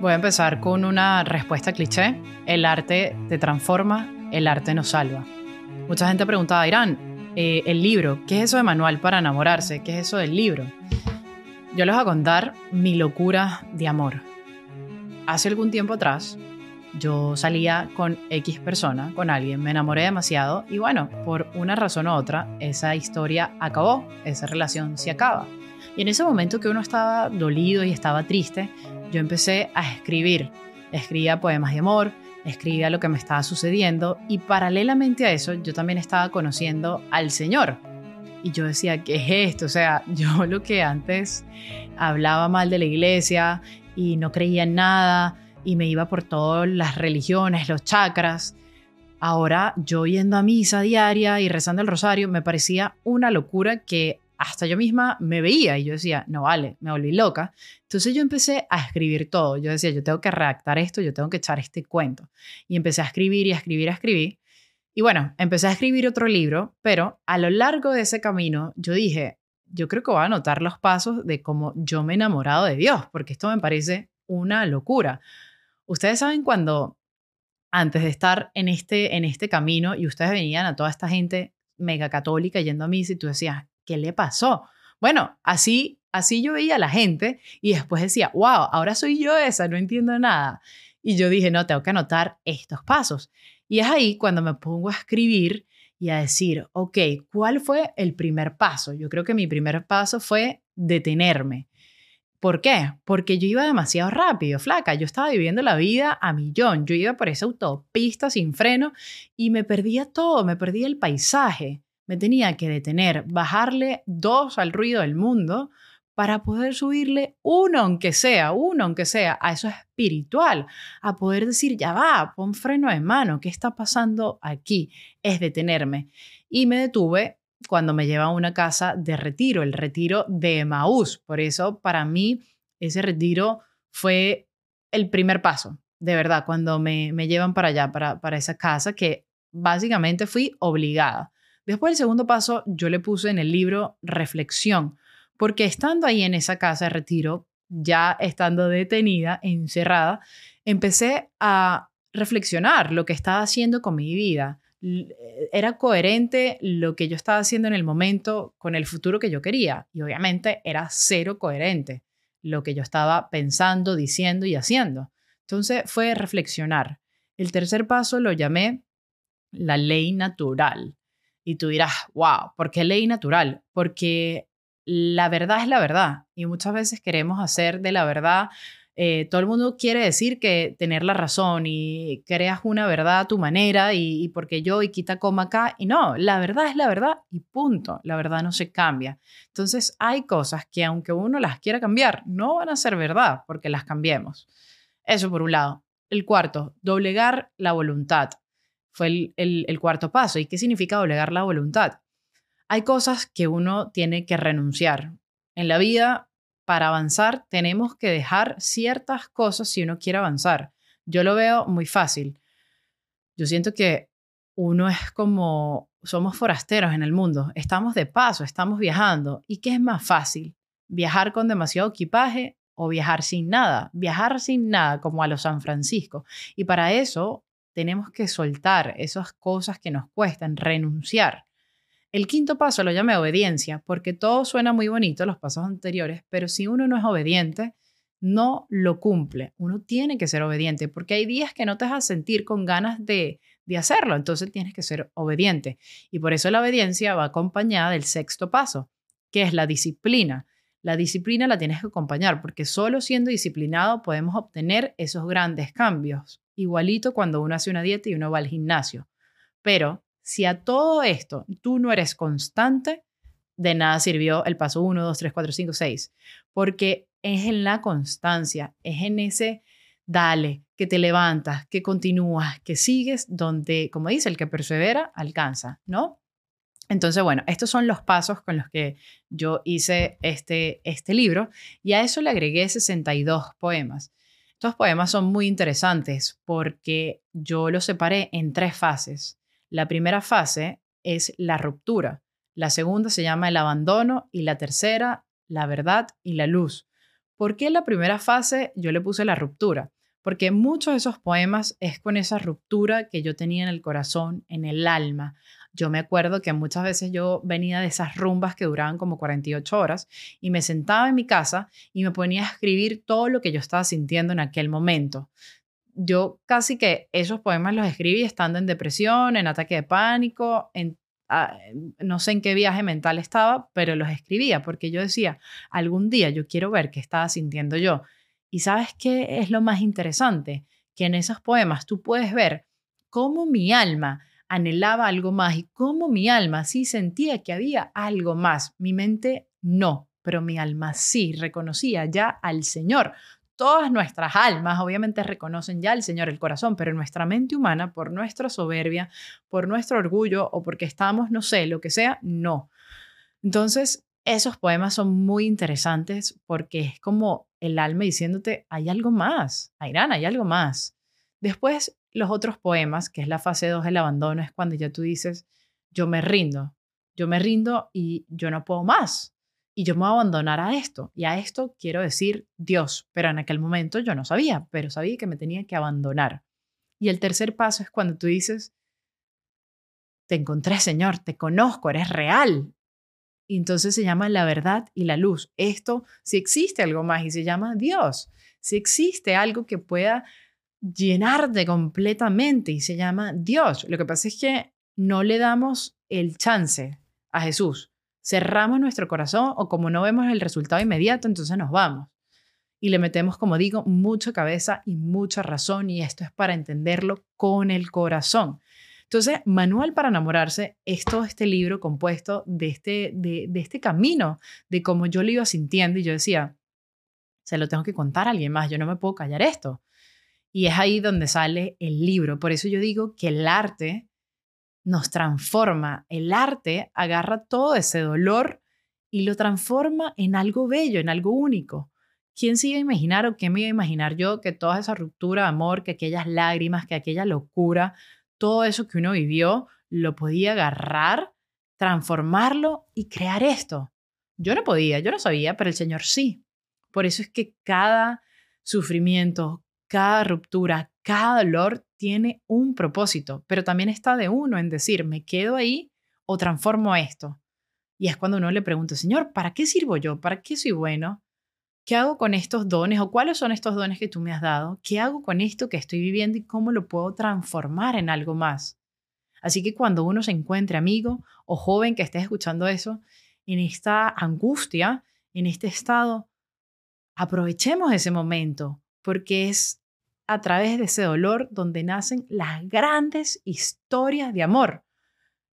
Voy a empezar con una respuesta cliché. El arte te transforma, el arte nos salva. Mucha gente preguntaba, Irán, eh, el libro, ¿qué es eso de manual para enamorarse? ¿Qué es eso del libro? Yo les voy a contar mi locura de amor. Hace algún tiempo atrás, yo salía con X persona, con alguien, me enamoré demasiado y bueno, por una razón u otra, esa historia acabó, esa relación se acaba. Y en ese momento que uno estaba dolido y estaba triste, yo empecé a escribir. Escribía poemas de amor, escribía lo que me estaba sucediendo y paralelamente a eso yo también estaba conociendo al Señor. Y yo decía, ¿qué es esto? O sea, yo lo que antes hablaba mal de la iglesia y no creía en nada y me iba por todas las religiones, los chakras. Ahora yo yendo a misa diaria y rezando el rosario me parecía una locura que hasta yo misma me veía y yo decía, no vale, me volví loca. Entonces yo empecé a escribir todo. Yo decía, yo tengo que redactar esto, yo tengo que echar este cuento. Y empecé a escribir y a escribir, a escribir. Y bueno, empecé a escribir otro libro, pero a lo largo de ese camino yo dije, yo creo que voy a anotar los pasos de cómo yo me he enamorado de Dios, porque esto me parece una locura. Ustedes saben cuando antes de estar en este, en este camino y ustedes venían a toda esta gente mega católica yendo a misa y tú decías, ¿qué le pasó? Bueno, así, así yo veía a la gente y después decía, wow, ahora soy yo esa, no entiendo nada. Y yo dije, no, tengo que anotar estos pasos. Y es ahí cuando me pongo a escribir y a decir, ok, ¿cuál fue el primer paso? Yo creo que mi primer paso fue detenerme. ¿Por qué? Porque yo iba demasiado rápido, flaca. Yo estaba viviendo la vida a millón. Yo iba por esa autopista sin freno y me perdía todo, me perdía el paisaje me tenía que detener, bajarle dos al ruido del mundo para poder subirle uno, aunque sea, uno, aunque sea, a eso espiritual, a poder decir, ya va, pon freno de mano, ¿qué está pasando aquí? Es detenerme. Y me detuve cuando me lleva a una casa de retiro, el retiro de Maús. Por eso, para mí, ese retiro fue el primer paso, de verdad, cuando me, me llevan para allá, para, para esa casa, que básicamente fui obligada. Después el segundo paso yo le puse en el libro reflexión, porque estando ahí en esa casa de retiro, ya estando detenida, encerrada, empecé a reflexionar lo que estaba haciendo con mi vida. Era coherente lo que yo estaba haciendo en el momento con el futuro que yo quería. Y obviamente era cero coherente lo que yo estaba pensando, diciendo y haciendo. Entonces fue reflexionar. El tercer paso lo llamé la ley natural. Y tú dirás, wow, ¿por qué ley natural? Porque la verdad es la verdad y muchas veces queremos hacer de la verdad, eh, todo el mundo quiere decir que tener la razón y creas una verdad a tu manera y, porque yo y quita coma acá y no, la verdad es la verdad y punto, la verdad no se cambia. Entonces hay cosas que aunque uno las quiera cambiar, no van a ser verdad porque las cambiemos. Eso por un lado. El cuarto, doblegar la voluntad fue el, cuarto paso. ¿Y qué significa doblegar la voluntad? Hay cosas que uno tiene que renunciar. En la vida, para avanzar, tenemos que dejar ciertas cosas si uno quiere avanzar. Yo lo veo muy fácil. Yo siento que uno es como, somos forasteros en el mundo, estamos de paso, estamos viajando. ¿Y qué es más fácil? ¿Viajar con demasiado equipaje o viajar sin nada? Viajar sin nada, como a los San Francisco. Y para eso tenemos que soltar esas cosas que nos cuestan, renunciar. El quinto paso lo llamé obediencia, porque todo suena muy bonito, los pasos anteriores, pero si uno no es obediente, no lo cumple. Uno tiene que ser obediente, porque hay días que no te vas a sentir con ganas de, de hacerlo, entonces tienes que ser obediente. Y por eso la obediencia va acompañada del sexto paso, que es la disciplina. La disciplina la tienes que acompañar, porque solo siendo disciplinado podemos obtener esos grandes cambios igualito cuando uno hace una dieta y uno va al gimnasio. Pero si a todo esto tú no eres constante, de nada sirvió el paso 1, 2, 3, 4, 5, 6, porque es en la constancia, es en ese dale, que te levantas, que continúas, que sigues, donde, como dice, el que persevera, alcanza, ¿no? Entonces, bueno, estos son los pasos con los que yo hice este, este libro y a eso le agregué 62 poemas. Estos poemas son muy interesantes porque yo los separé en tres fases. La primera fase es la ruptura, la segunda se llama el abandono y la tercera la verdad y la luz. ¿Por qué la primera fase yo le puse la ruptura? Porque muchos de esos poemas es con esa ruptura que yo tenía en el corazón, en el alma. Yo me acuerdo que muchas veces yo venía de esas rumbas que duraban como 48 horas y me sentaba en mi casa y me ponía a escribir todo lo que yo estaba sintiendo en aquel momento. Yo casi que esos poemas los escribí estando en depresión, en ataque de pánico, Ah, no sé en qué viaje mental estaba, pero los escribía porque yo decía, algún día yo quiero ver qué estaba sintiendo yo. Y sabes qué es lo más interesante? Que en esos poemas tú puedes ver cómo mi alma anhelaba algo más y cómo mi alma sí sentía que había algo más. Mi mente no, pero mi alma sí reconocía ya al Señor todas nuestras almas obviamente reconocen ya al Señor el corazón, pero nuestra mente humana, por nuestra soberbia, por nuestro orgullo o porque estamos, no sé, lo que sea, no. Entonces, esos poemas son muy interesantes porque es como el alma diciéndote, hay algo más, Airán, hay algo más. Después, los otros poemas, que es la fase 2 del abandono, es cuando ya tú dices, yo me rindo, yo me rindo y yo no puedo más y yo me voy a abandonar a esto. Y a esto quiero decir Dios, pero en aquel momento yo no sabía, pero sabía que me tenía que abandonar. Y el tercer paso es cuando tú dices, te encontré, Señor, te conozco, eres real. Y entonces se llama la verdad y la luz. Esto, si existe algo más y se llama Dios, si existe algo que pueda llenarte completamente y se llama Dios. Lo que pasa es que no le damos el chance a Jesús cerramos nuestro corazón o como no vemos el resultado inmediato, entonces nos vamos. Y le metemos, como digo, mucha cabeza y mucha razón y esto es para entenderlo con el corazón. Entonces, Manual para enamorarse es todo este libro compuesto de este, de, de este camino, de cómo yo lo iba sintiendo y yo decía, se lo tengo que contar a alguien más, yo no me puedo callar esto. Y es ahí donde sale el libro. Por eso yo digo que el arte nos transforma. El arte agarra todo ese dolor y lo transforma en algo bello, en algo único. ¿Quién se iba a imaginar o qué me iba a imaginar yo que toda esa ruptura de amor, que aquellas lágrimas, que aquella locura, todo eso que uno vivió, lo podía agarrar, transformarlo y crear esto? Yo no podía, yo no sabía, pero el Señor sí. Por eso es que cada sufrimiento, cada ruptura, cada dolor tiene un propósito, pero también está de uno en decir, me quedo ahí o transformo esto. Y es cuando uno le pregunta, Señor, ¿para qué sirvo yo? ¿Para qué soy bueno? ¿Qué hago con estos dones o cuáles son estos dones que tú me has dado? ¿Qué hago con esto que estoy viviendo y cómo lo puedo transformar en algo más? Así que cuando uno se encuentre amigo o joven que esté escuchando eso, en esta angustia, en este estado, aprovechemos ese momento, porque es a través de ese dolor donde nacen las grandes historias de amor.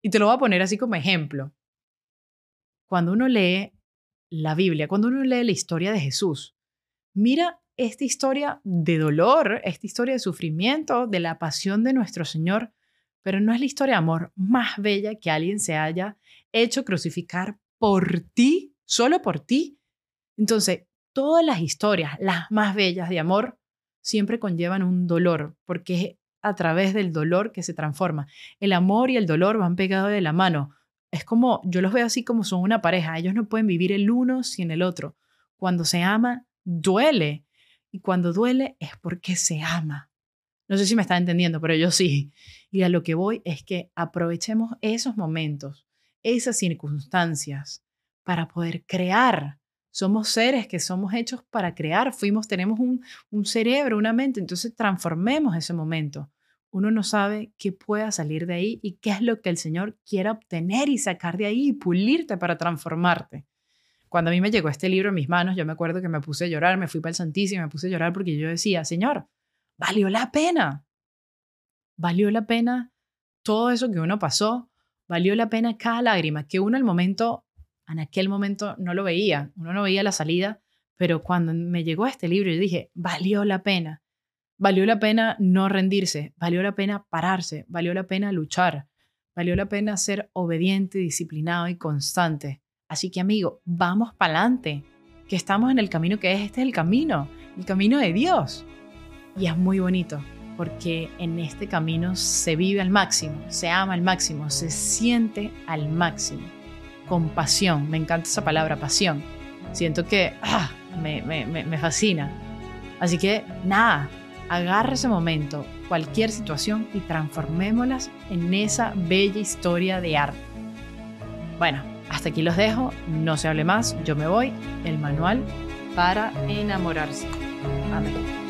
Y te lo voy a poner así como ejemplo. Cuando uno lee la Biblia, cuando uno lee la historia de Jesús, mira esta historia de dolor, esta historia de sufrimiento, de la pasión de nuestro Señor, pero no es la historia de amor más bella que alguien se haya hecho crucificar por ti, solo por ti. Entonces, todas las historias, las más bellas de amor, siempre conllevan un dolor, porque es a través del dolor que se transforma. El amor y el dolor van pegados de la mano. Es como, yo los veo así como son una pareja, ellos no pueden vivir el uno sin el otro. Cuando se ama, duele. Y cuando duele es porque se ama. No sé si me está entendiendo, pero yo sí. Y a lo que voy es que aprovechemos esos momentos, esas circunstancias, para poder crear somos seres que somos hechos para crear, fuimos, tenemos un, cerebro, una mente, entonces transformemos ese momento. Uno no sabe qué pueda salir de ahí y qué es lo que el Señor quiera obtener y sacar de ahí y pulirte para transformarte. Cuando a mí me llegó este libro en mis manos, yo me acuerdo que me puse a llorar, me fui para el Santísimo, me puse a llorar porque yo decía, Señor, valió la pena. Valió la pena todo eso que uno pasó, valió la pena cada lágrima, que uno al momento en aquel momento no lo veía, uno no veía la salida, pero cuando me llegó este libro yo dije, valió la pena, valió la pena no rendirse, valió la pena pararse, valió la pena luchar, valió la pena ser obediente, disciplinado y constante. Así que amigo, vamos para adelante, que estamos en el camino que es, este es el camino, el camino de Dios. Y es muy bonito, porque en este camino se vive al máximo, se ama al máximo, se siente al máximo con pasión. Me encanta esa palabra, pasión. Siento que ah, me, me, me fascina. Así que nada, agarra ese momento, cualquier situación y transformémoslas en esa bella historia de arte. Bueno, hasta aquí los dejo, no se hable más, yo me voy, el manual para enamorarse. Amén.